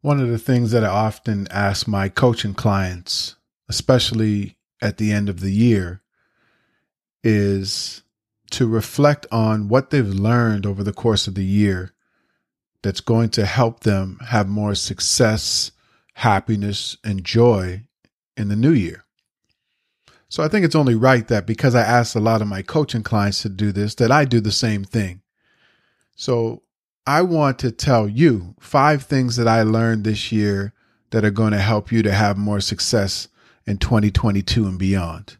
One of the things that I often ask my coaching clients, especially at the end of the year, is to reflect on what they've learned over the course of the year that's going to help them have more success, happiness, and joy in the new year. So I think it's only right that because I ask a lot of my coaching clients to do this, that I do the same thing. So I want to tell you five things that I learned this year that are going to help you to have more success in 2022 and beyond.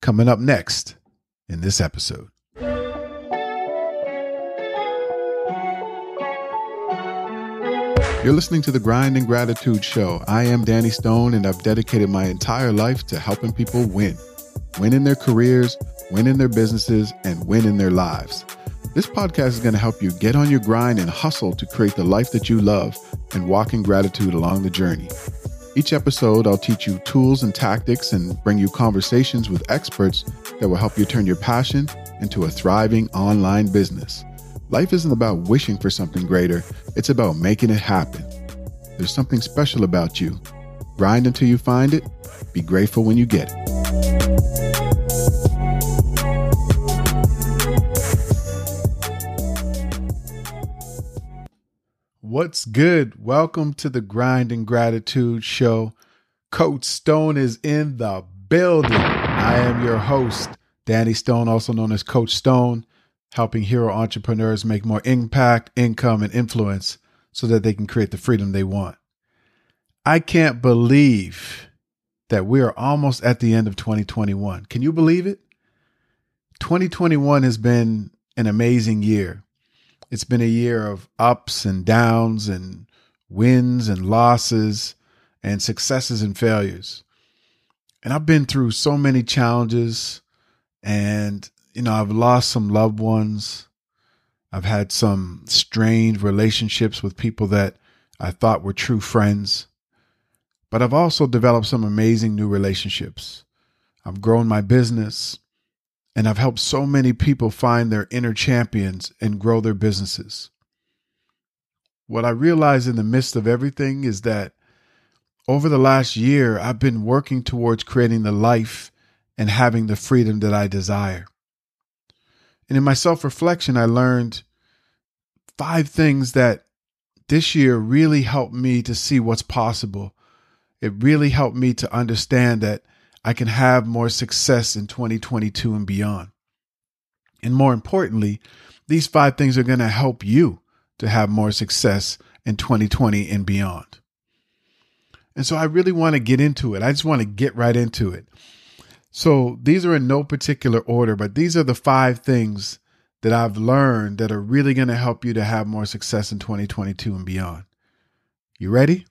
Coming up next in this episode. You're listening to the Grind and Gratitude Show. I am Danny Stone, and I've dedicated my entire life to helping people win win in their careers, win in their businesses, and win in their lives. This podcast is going to help you get on your grind and hustle to create the life that you love and walk in gratitude along the journey. Each episode, I'll teach you tools and tactics and bring you conversations with experts that will help you turn your passion into a thriving online business. Life isn't about wishing for something greater, it's about making it happen. There's something special about you. Grind until you find it, be grateful when you get it. What's good? Welcome to the Grind and Gratitude Show. Coach Stone is in the building. I am your host, Danny Stone, also known as Coach Stone, helping hero entrepreneurs make more impact, income, and influence so that they can create the freedom they want. I can't believe that we are almost at the end of 2021. Can you believe it? 2021 has been an amazing year. It's been a year of ups and downs and wins and losses and successes and failures. And I've been through so many challenges and, you know, I've lost some loved ones. I've had some strained relationships with people that I thought were true friends. But I've also developed some amazing new relationships. I've grown my business. And I've helped so many people find their inner champions and grow their businesses. What I realized in the midst of everything is that over the last year, I've been working towards creating the life and having the freedom that I desire. And in my self reflection, I learned five things that this year really helped me to see what's possible. It really helped me to understand that I can have more success in 2022 and beyond. And more importantly, these five things are going to help you to have more success in 2020 and beyond. And so I really want to get into it. I just want to get right into it. So these are in no particular order, but these are the five things that I've learned that are really going to help you to have more success in 2022 and beyond. You ready?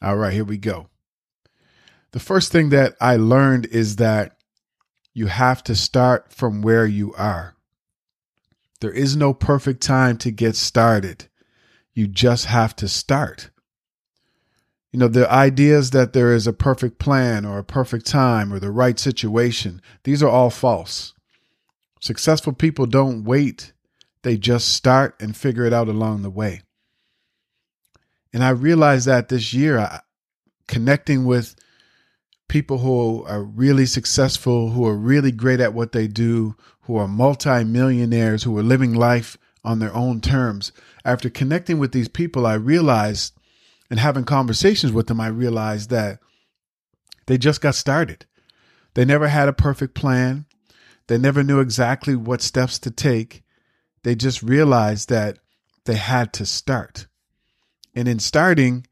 All right, here we go. The first thing that I learned is that you have to start from where you are. There is no perfect time to get started. You just have to start. You know, the ideas that there is a perfect plan or a perfect time or the right situation, these are all false. Successful people don't wait, they just start and figure it out along the way. And I realized that this year, I, connecting with people who are really successful, who are really great at what they do, who are multimillionaires, who are living life on their own terms. After connecting with these people, I realized and having conversations with them, I realized that they just got started. They never had a perfect plan. They never knew exactly what steps to take. They just realized that they had to start. And in starting,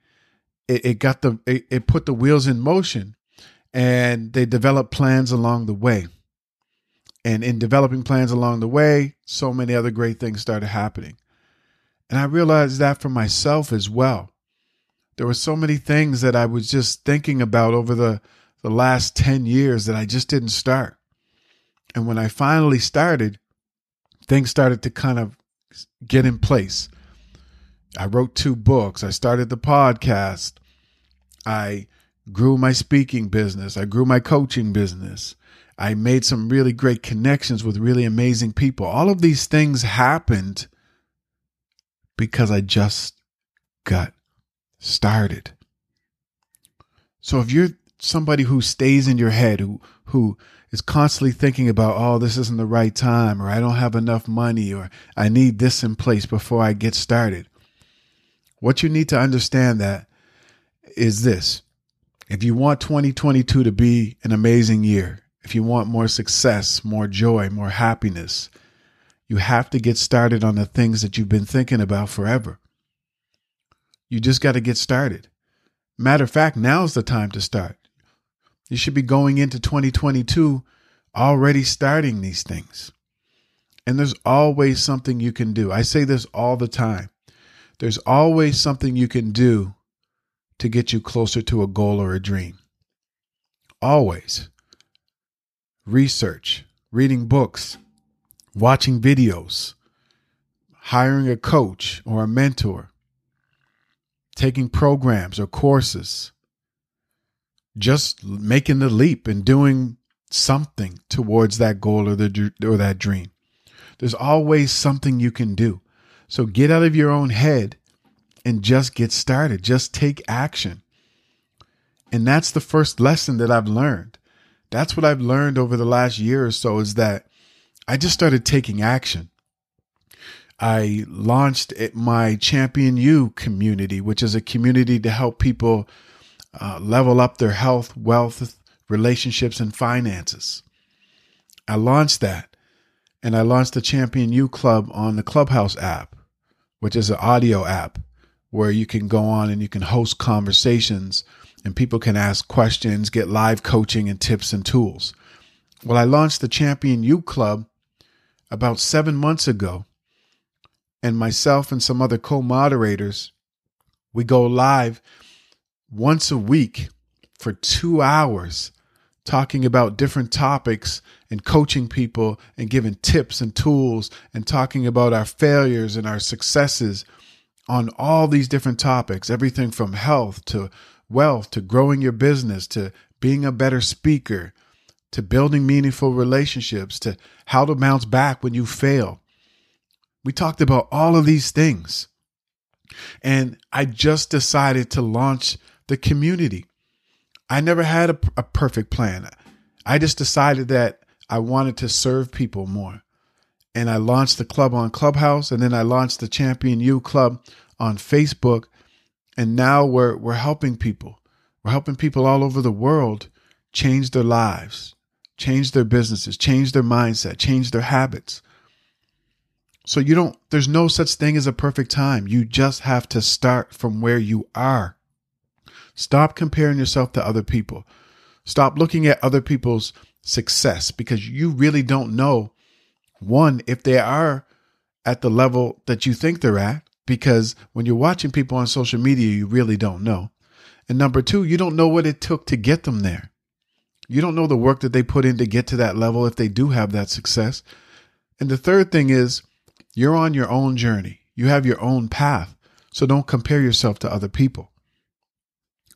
it, it got the it, it put the wheels in motion and they developed plans along the way. And in developing plans along the way, so many other great things started happening. And I realized that for myself as well. There were so many things that I was just thinking about over the, the last 10 years that I just didn't start. And when I finally started, things started to kind of get in place. I wrote two books. I started the podcast. I grew my speaking business. I grew my coaching business. I made some really great connections with really amazing people. All of these things happened because I just got started. So if you're somebody who stays in your head, who who is constantly thinking about, oh, this isn't the right time, or I don't have enough money, or I need this in place before I get started. What you need to understand that is this. If you want 2022 to be an amazing year, if you want more success, more joy, more happiness, you have to get started on the things that you've been thinking about forever. You just got to get started. Matter of fact, now's the time to start. You should be going into 2022 already starting these things. And there's always something you can do. I say this all the time. There's always something you can do to get you closer to a goal or a dream. Always. Research, reading books, watching videos, hiring a coach or a mentor, taking programs or courses, just making the leap and doing something towards that goal or the or that dream. There's always something you can do. So get out of your own head and just get started. Just take action. And that's the first lesson that I've learned. That's what I've learned over the last year or so is that I just started taking action. I launched my Champion You community, which is a community to help people uh, level up their health, wealth, relationships, and finances. I launched that and I launched the Champion You Club on the Clubhouse app, which is an audio app where you can go on and you can host conversations and people can ask questions, get live coaching and tips and tools. Well, I launched the Champion You Club about seven months ago, and myself and some other co moderators, we go live once a week for two hours talking about different topics and coaching people and giving tips and tools and talking about our failures and our successes on all these different topics everything from health to wealth to growing your business to being a better speaker to building meaningful relationships to how to bounce back when you fail. We talked about all of these things. And I just decided to launch the community. I never had a, a perfect plan. I just decided that I wanted to serve people more. And I launched the club on Clubhouse and then I launched the Champion You Club on Facebook. And now we're we're helping people. We're helping people all over the world change their lives, change their businesses, change their mindset, change their habits. So you don't there's no such thing as a perfect time. You just have to start from where you are. Stop comparing yourself to other people. Stop looking at other people's success because you really don't know one if they are at the level that you think they're at because when you're watching people on social media you really don't know. And number 2, you don't know what it took to get them there. You don't know the work that they put in to get to that level if they do have that success. And the third thing is you're on your own journey. You have your own path. So don't compare yourself to other people.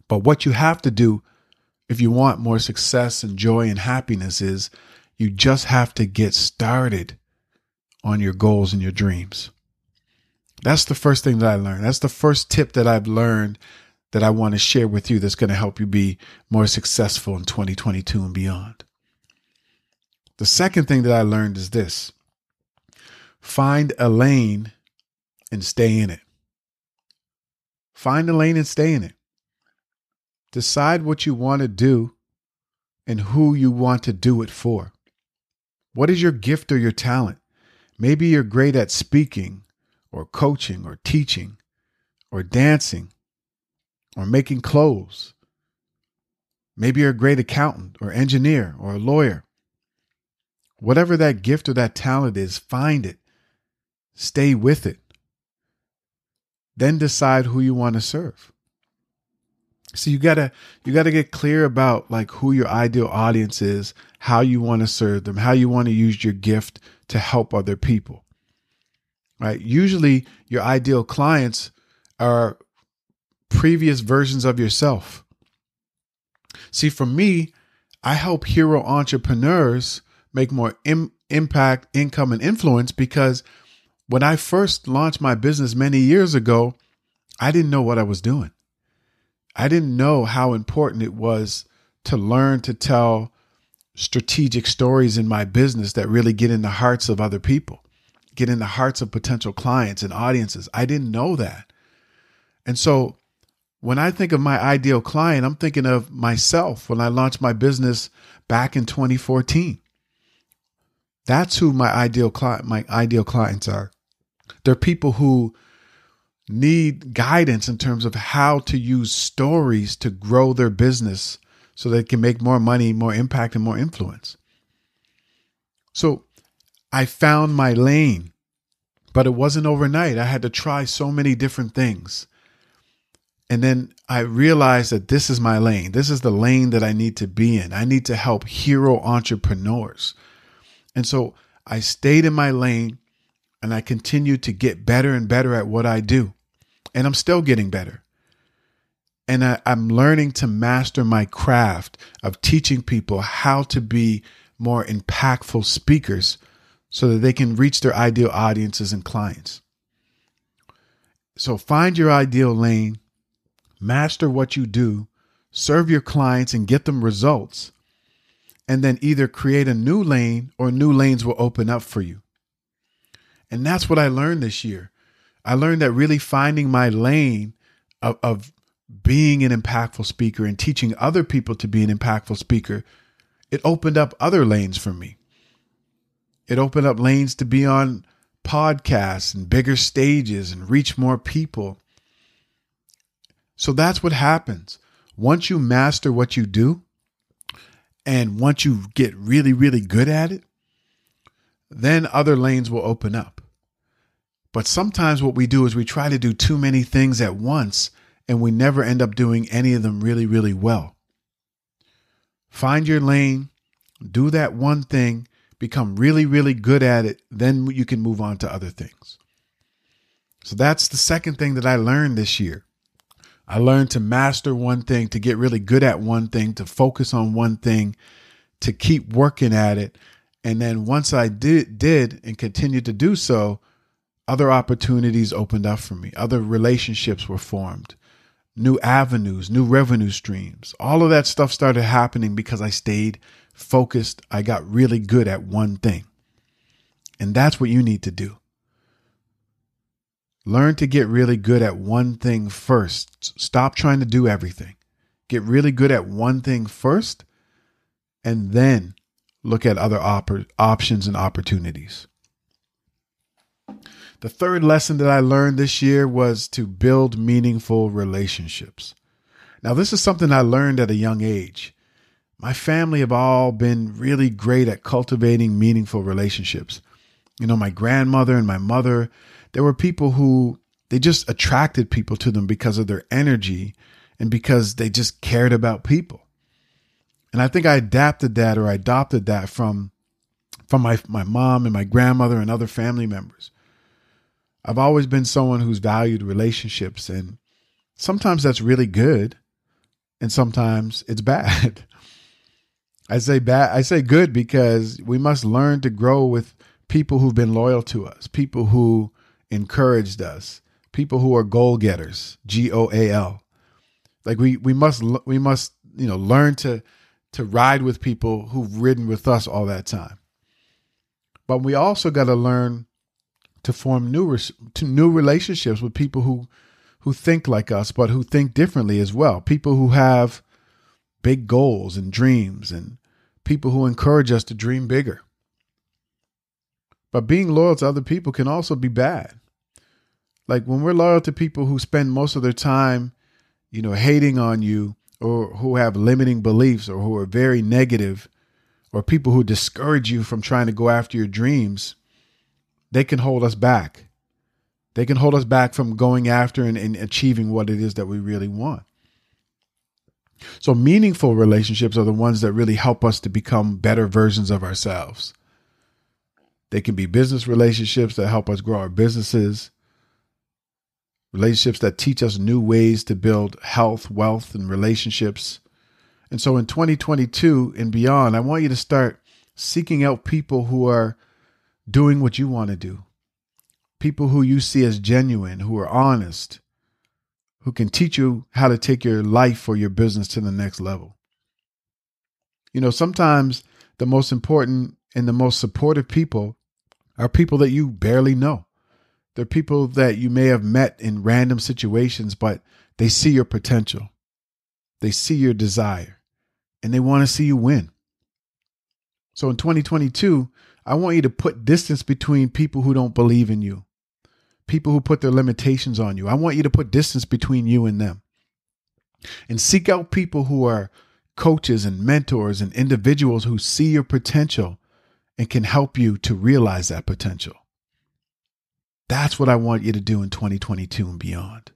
But what you have to do if you want more success and joy and happiness is you just have to get started on your goals and your dreams. That's the first thing that I learned. That's the first tip that I've learned that I want to share with you that's going to help you be more successful in 2022 and beyond. The second thing that I learned is this find a lane and stay in it. Find a lane and stay in it. Decide what you want to do and who you want to do it for. What is your gift or your talent? Maybe you're great at speaking or coaching or teaching or dancing or making clothes. Maybe you're a great accountant or engineer or a lawyer. Whatever that gift or that talent is, find it. Stay with it. Then decide who you want to serve. So you gotta you gotta get clear about like who your ideal audience is, how you want to serve them, how you want to use your gift to help other people. Right? Usually your ideal clients are previous versions of yourself. See, for me, I help hero entrepreneurs make more Im- impact, income, and influence because when I first launched my business many years ago, I didn't know what I was doing. I didn't know how important it was to learn to tell strategic stories in my business that really get in the hearts of other people, get in the hearts of potential clients and audiences. I didn't know that. And so when I think of my ideal client, I'm thinking of myself when I launched my business back in 2014. That's who my ideal client my ideal clients are. They're people who need guidance in terms of how to use stories to grow their business so they can make more money, more impact, and more influence. So I found my lane, but it wasn't overnight. I had to try so many different things. And then I realized that this is my lane. This is the lane that I need to be in. I need to help hero entrepreneurs. And so I stayed in my lane and I continued to get better and better at what I do. And I'm still getting better. And I, am learning to master my craft of teaching people how to be more impactful speakers so that they can reach their ideal audiences and clients. So find your ideal lane, master what you do, serve your clients, and get them results. And then either create a new lane or new lanes will open up for you. And that's what I learned this year. I learned that really finding my lane of, of being an impactful speaker and teaching other people to be an impactful speaker, it opened up other lanes for me. It opened up lanes to be on podcasts and bigger stages and reach more people. So that's what happens. Once you master what you do, and once you get really, really good at it, then other lanes will open up. But sometimes what we do is we try to do too many things at once and we never end up doing any of them really, really well. Find your lane, do that one thing, become really, really good at it, then you can move on to other things. So that's the second thing that I learned this year. I learned to master one thing, to get really good at one thing, to focus on one thing, to keep working at it. And then once I did, did and continued to do so, other opportunities opened up for me. Other relationships were formed new avenues, new revenue streams. All of that stuff started happening because I stayed focused. I got really good at one thing. And that's what you need to do. Learn to get really good at one thing first. Stop trying to do everything. Get really good at one thing first, and then look at other op- options and opportunities. The third lesson that I learned this year was to build meaningful relationships. Now, this is something I learned at a young age. My family have all been really great at cultivating meaningful relationships. You know, my grandmother and my mother, there were people who they just attracted people to them because of their energy and because they just cared about people. And I think I adapted that or I adopted that from from my my mom and my grandmother and other family members. I've always been someone who's valued relationships, and sometimes that's really good, and sometimes it's bad. I say bad, I say good because we must learn to grow with people who've been loyal to us, people who encouraged us, people who are goal getters, G O A L. Like we we must we must, you know, learn to to ride with people who've ridden with us all that time. But we also got to learn to form new to new relationships with people who who think like us but who think differently as well. People who have big goals and dreams and people who encourage us to dream bigger. But being loyal to other people can also be bad. Like when we're loyal to people who spend most of their time you know hating on you or who have limiting beliefs or who are very negative or people who discourage you from trying to go after your dreams they can hold us back. They can hold us back from going after and, and achieving what it is that we really want. So, meaningful relationships are the ones that really help us to become better versions of ourselves. They can be business relationships that help us grow our businesses, relationships that teach us new ways to build health, wealth, and relationships. And so in 2022 and beyond, I want you to start seeking out people who are doing what you want to do. People who you see as genuine, who are honest, who can teach you how to take your life or your business to the next level. You know, sometimes the most important and the most supportive people are people that you barely know. They're people that you may have met in random situations, but they see your potential. They see your desire and they want to see you win. So in 2022, I want you to put distance between people who don't believe in you, people who put their limitations on you. I want you to put distance between you and them. And seek out people who are coaches and mentors and individuals who see your potential and can help you to realize that potential. That's what I want you to do in 2022 and beyond.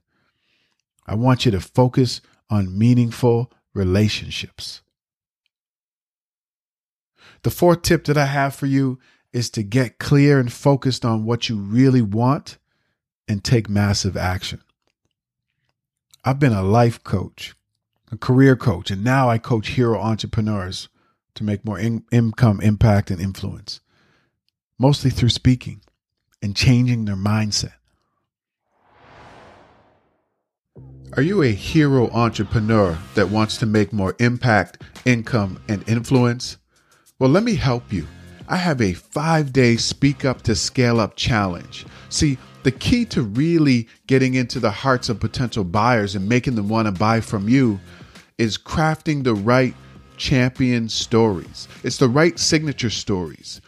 I want you to focus on meaningful relationships. The fourth tip that I have for you is to get clear and focused on what you really want and take massive action. I've been a life coach, a career coach, and now I coach hero entrepreneurs to make more in- income, impact, and influence, mostly through speaking and changing their mindset. Are you a hero entrepreneur that wants to make more impact, income, and influence? Well, let me help you. I have a five day Speak Up to Scale Up challenge. See, the key to really getting into the hearts of potential buyers and making them want to buy from you is crafting the right champion stories. It's the right signature stories.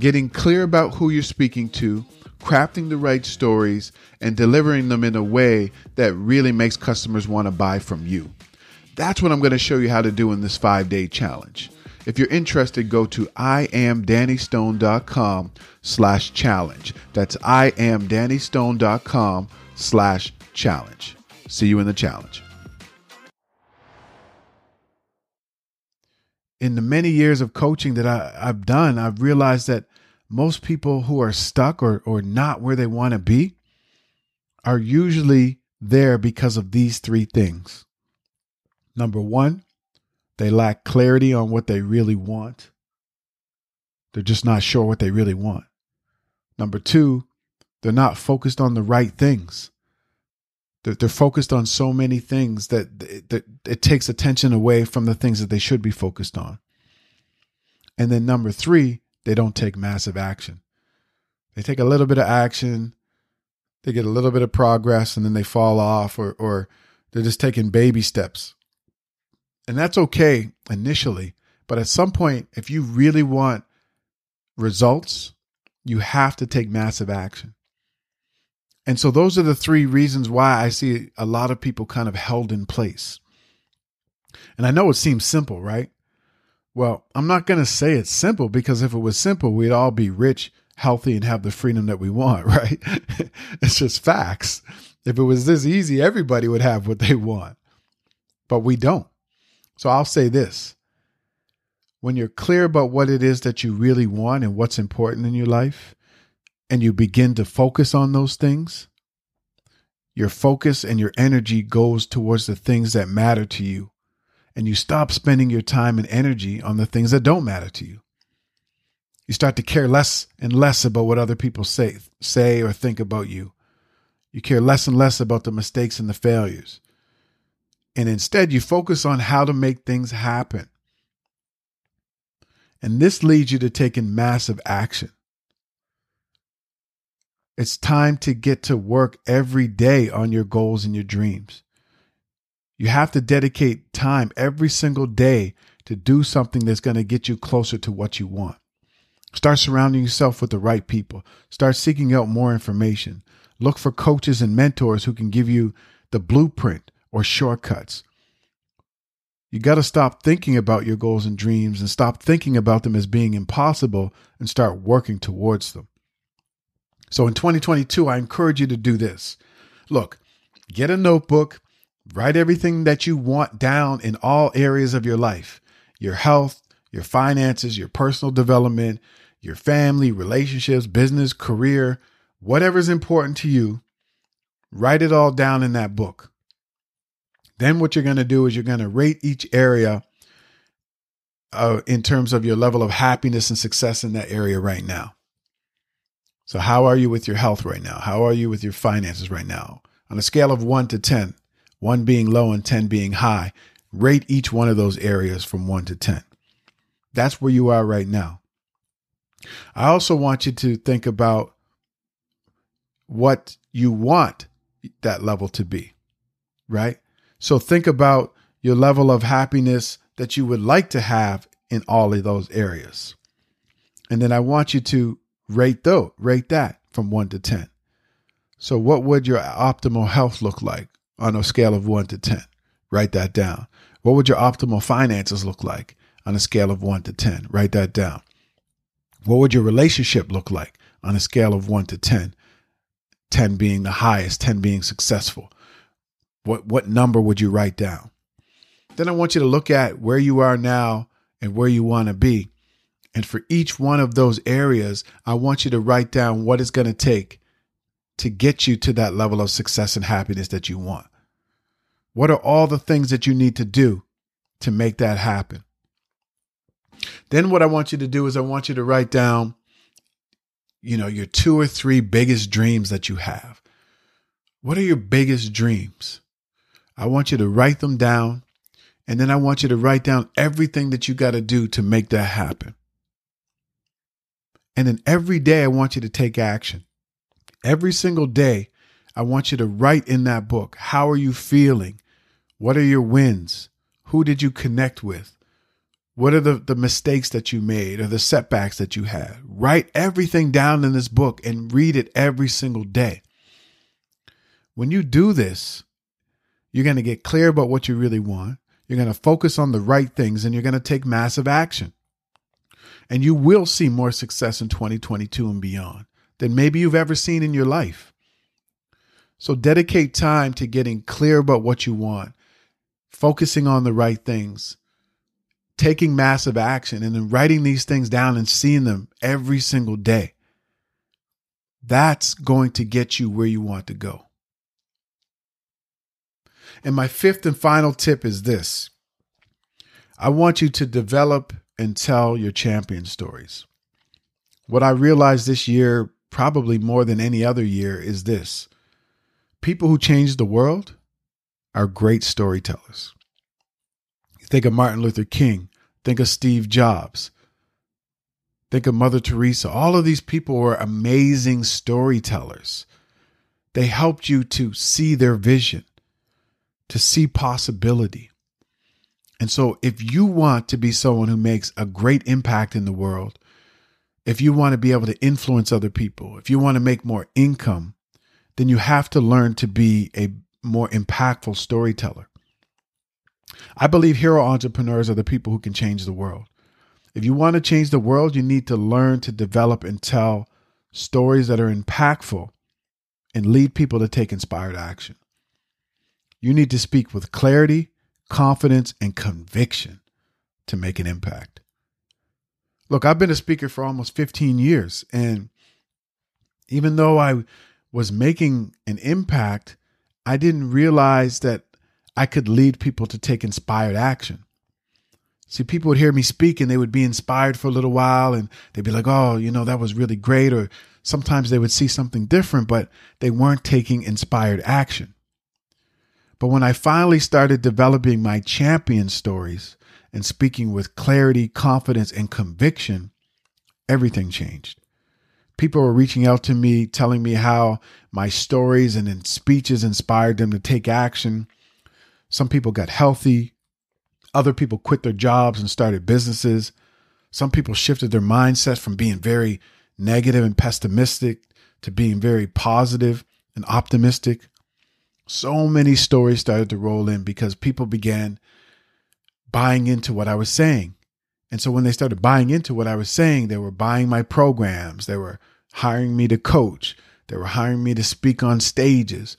Getting clear about who you're speaking to, crafting the right stories, and delivering them in a way that really makes customers want to buy from you. That's what I'm going to show you how to do in this five day challenge. If you're interested, go to iamdannystone.com slash challenge. That's iamdannystone.com slash challenge. See you in the challenge. In the many years of coaching that I, have done, I've realized that most people who are stuck or, or not where they want to be are usually there because of these three things. Number one, they lack clarity on what they really want. They're just not sure what they really want. Number two, they're not focused on the right things. They're, they're focused on so many things that, that it takes attention away from the things that they should be focused on. And then number three, they don't take massive action. They take a little bit of action, they get a little bit of progress, and then they fall off, or, or they're just taking baby steps. And that's okay initially. But at some point, if you really want results, you have to take massive action. And so those are the three reasons why I see a lot of people kind of held in place. And I know it seems simple, right? Well, I'm not going to say it's simple because if it was simple, we'd all be rich, healthy, and have the freedom that we want, right? it's just facts. If it was this easy, everybody would have what they want. But we don't. So I'll say this when you're clear about what it is that you really want and what's important in your life, and you begin to focus on those things, your focus and your energy goes towards the things that matter to you. And you stop spending your time and energy on the things that don't matter to you. You start to care less and less about what other people say, say or think about you. You care less and less about the mistakes and the failures and instead you focus on how to make things happen. And this leads you to taking massive action. It's time to get to work every day on your goals and your dreams. You have to dedicate time every single day to do something that's going to get you closer to what you want. Start surrounding yourself with the right people. Start seeking out more information. Look for coaches and mentors who can give you the blueprint or shortcuts. You got to stop thinking about your goals and dreams and stop thinking about them as being impossible and start working towards them. So in 2022, I encourage you to do this. Look, get a notebook, write everything that you want down in all areas of your life your health, your finances, your personal development, your family, relationships, business, career, whatever's important to you. Write it all down in that book. Then what you're going to do is you're going to rate each area uh, in terms of your level of happiness and success in that area right now. So, how are you with your health right now? How are you with your finances right now? On a scale of one to 10, one being low and 10 being high. Rate each one of those areas from 1 to 10. That's where you are right now. I also want you to think about what you want that level to be, right? So think about your level of happiness that you would like to have in all of those areas. And then I want you to rate though, rate that from 1 to 10. So what would your optimal health look like on a scale of 1 to 10? Write that down. What would your optimal finances look like on a scale of 1 to 10? Write that down. What would your relationship look like on a scale of 1 to 10? 10 being the highest, 10 being successful. What what number would you write down? Then I want you to look at where you are now and where you want to be. And for each one of those areas, I want you to write down what it's going to take to get you to that level of success and happiness that you want. What are all the things that you need to do to make that happen? Then what I want you to do is I want you to write down you know, your two or three biggest dreams that you have. What are your biggest dreams? I want you to write them down. And then I want you to write down everything that you got to do to make that happen. And then every day, I want you to take action. Every single day, I want you to write in that book how are you feeling? What are your wins? Who did you connect with? What are the, the mistakes that you made or the setbacks that you had? Write everything down in this book and read it every single day. When you do this, you're going to get clear about what you really want. You're going to focus on the right things and you're going to take massive action. And you will see more success in 2022 and beyond than maybe you've ever seen in your life. So dedicate time to getting clear about what you want, focusing on the right things, taking massive action and then writing these things down and seeing them every single day. That's going to get you where you want to go. And my fifth and final tip is this I want you to develop and tell your champion stories. What I realized this year, probably more than any other year, is this people who change the world are great storytellers. Think of Martin Luther King. Think of Steve Jobs. Think of Mother Teresa. All of these people were amazing storytellers. They helped you to see their vision, to see possibility. And so, if you want to be someone who makes a great impact in the world, if you want to be able to influence other people, if you want to make more income, then you have to learn to be a more impactful storyteller. I believe hero entrepreneurs are the people who can change the world. If you want to change the world, you need to learn to develop and tell stories that are impactful and lead people to take inspired action. You need to speak with clarity, confidence, and conviction to make an impact. Look, I've been a speaker for almost 15 years, and even though I was making an impact, I didn't realize that I could lead people to take inspired action. See, people would hear me speak and they would be inspired for a little while and they'd be like, oh, you know, that was really great. Or sometimes they would see something different, but they weren't taking inspired action. But when I finally started developing my champion stories and speaking with clarity, confidence, and conviction, everything changed. People were reaching out to me, telling me how my stories and speeches inspired them to take action some people got healthy. Other people quit their jobs and started businesses. Some people shifted their mindset from being very negative and pessimistic to being very positive and optimistic. So many stories started to roll in because people began buying into what I was saying. And so when they started buying into what I was saying, they were buying my programs, they were hiring me to coach, they were hiring me to speak on stages.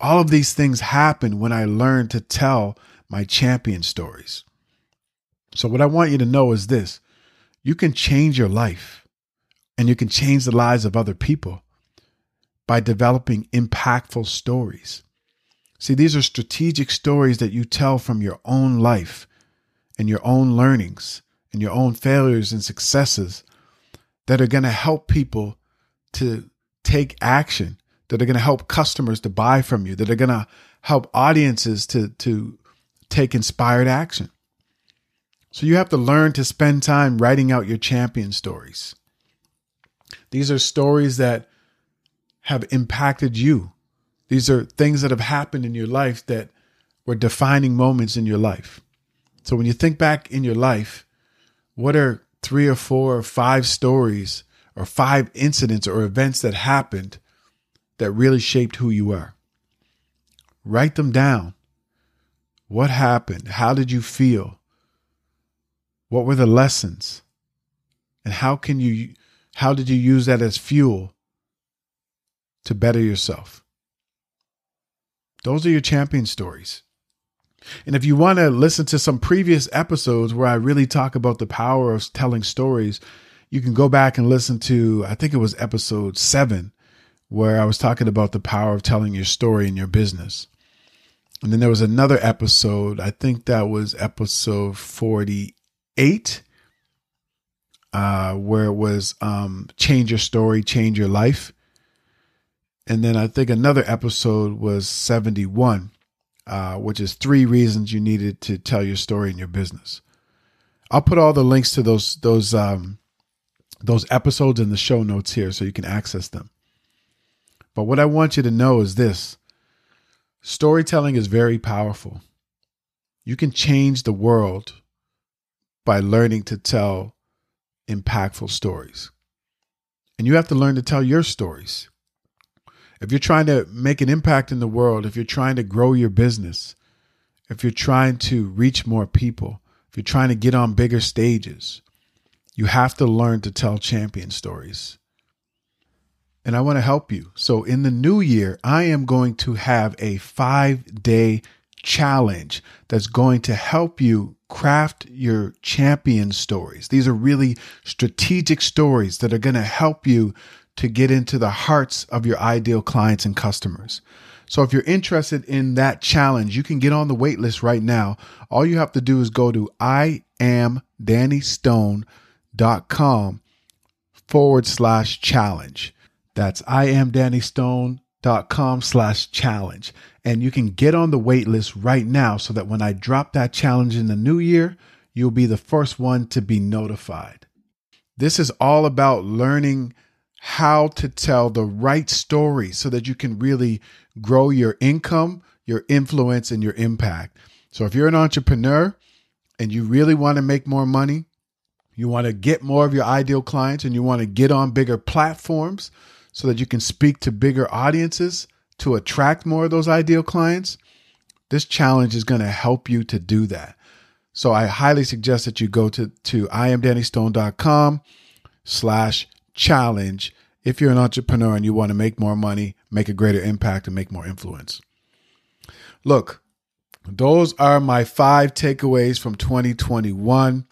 All of these things happened when I learned to tell my champion stories. So, what I want you to know is this you can change your life and you can change the lives of other people by developing impactful stories. See, these are strategic stories that you tell from your own life and your own learnings and your own failures and successes that are going to help people to take action that are going to help customers to buy from you, that are going to help audiences to, to take inspired action. So you have to learn to spend time writing out your champion stories. These are stories that have impacted you. These are things that have happened in your life that were defining moments in your life. So when you think back in your life, what are three or four or five stories or five incidents or events that happened that really shaped who you are? Write them down. What happened? How did you feel? What were the lessons? And how can you how did you use that as fuel to better yourself? Those are your champion stories. And if you want to listen to some previous episodes where I really talk about the power of telling stories, you can go back and listen to, I think it was episode seven, where I was talking about the power of telling your story in your business. And then there was another episode, I think that was episode 48, uh, where it was um, change your story, change your life. And then I think another episode was 71, uh, which is three reasons you needed to tell your story in your business. I'll put all the links to those those um, those episodes in the show notes here so you can access them. But what I want you to know is this storytelling is very powerful. You can change the world by learning to tell impactful stories. And you have to learn to tell your stories. If you're trying to make an impact in the world, if you're trying to grow your business, if you're trying to reach more people, if you're trying to get on bigger stages, you have to learn to tell champion stories. And I want to help you. So, in the new year, I am going to have a five day challenge that's going to help you craft your champion stories. These are really strategic stories that are going to help you to get into the hearts of your ideal clients and customers. So if you're interested in that challenge, you can get on the wait list right now. All you have to do is go to iamdannystone.com forward slash challenge. That's iamdannystone.com slash challenge. And you can get on the wait list right now so that when I drop that challenge in the new year, you'll be the first one to be notified. This is all about learning how to tell the right story so that you can really grow your income, your influence, and your impact. So if you're an entrepreneur and you really want to make more money, you want to get more of your ideal clients, and you want to get on bigger platforms so that you can speak to bigger audiences to attract more of those ideal clients, this challenge is going to help you to do that. So I highly suggest that you go to, to iamdannystone.com slash challenge if you're an entrepreneur and you want to make more money, make a greater impact, and make more influence. Look, those are my five takeaways from 2021.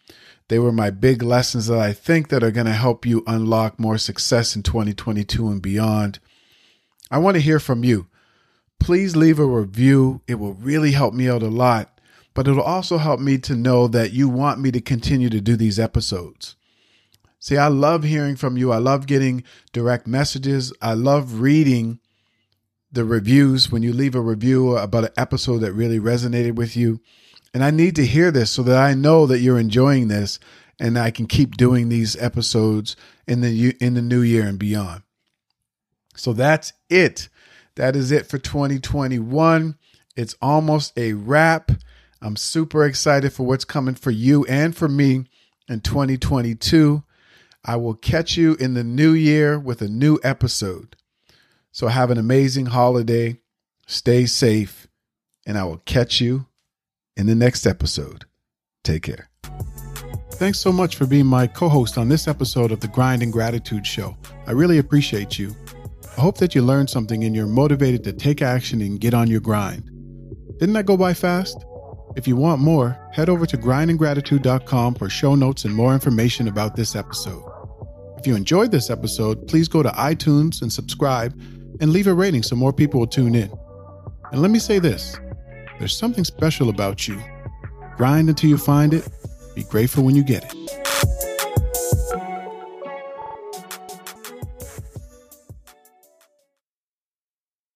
They were my big lessons that I think that are going to help you unlock more success in 2022 and beyond. I want to hear from you. Please leave a review. It will really help me out a lot, but it'll also help me to know that you want me to continue to do these episodes. See, I love hearing from you. I love getting direct messages. I love reading the reviews when you leave a review about an episode that really resonated with you. And I need to hear this so that I know that you're enjoying this and I can keep doing these episodes in the in the new year and beyond. So that's it. That is it for 2021. It's almost a wrap. I'm super excited for what's coming for you and for me in 2022. I will catch you in the new year with a new episode. So have an amazing holiday. Stay safe. And I will catch you in the next episode. Take care. Thanks so much for being my co host on this episode of the Grind and Gratitude Show. I really appreciate you. I hope that you learned something and you're motivated to take action and get on your grind. Didn't that go by fast? If you want more, head over to grindandgratitude.com for show notes and more information about this episode. If you enjoyed this episode, please go to iTunes and subscribe and leave a rating so more people will tune in. And let me say this there's something special about you. Grind until you find it, be grateful when you get it.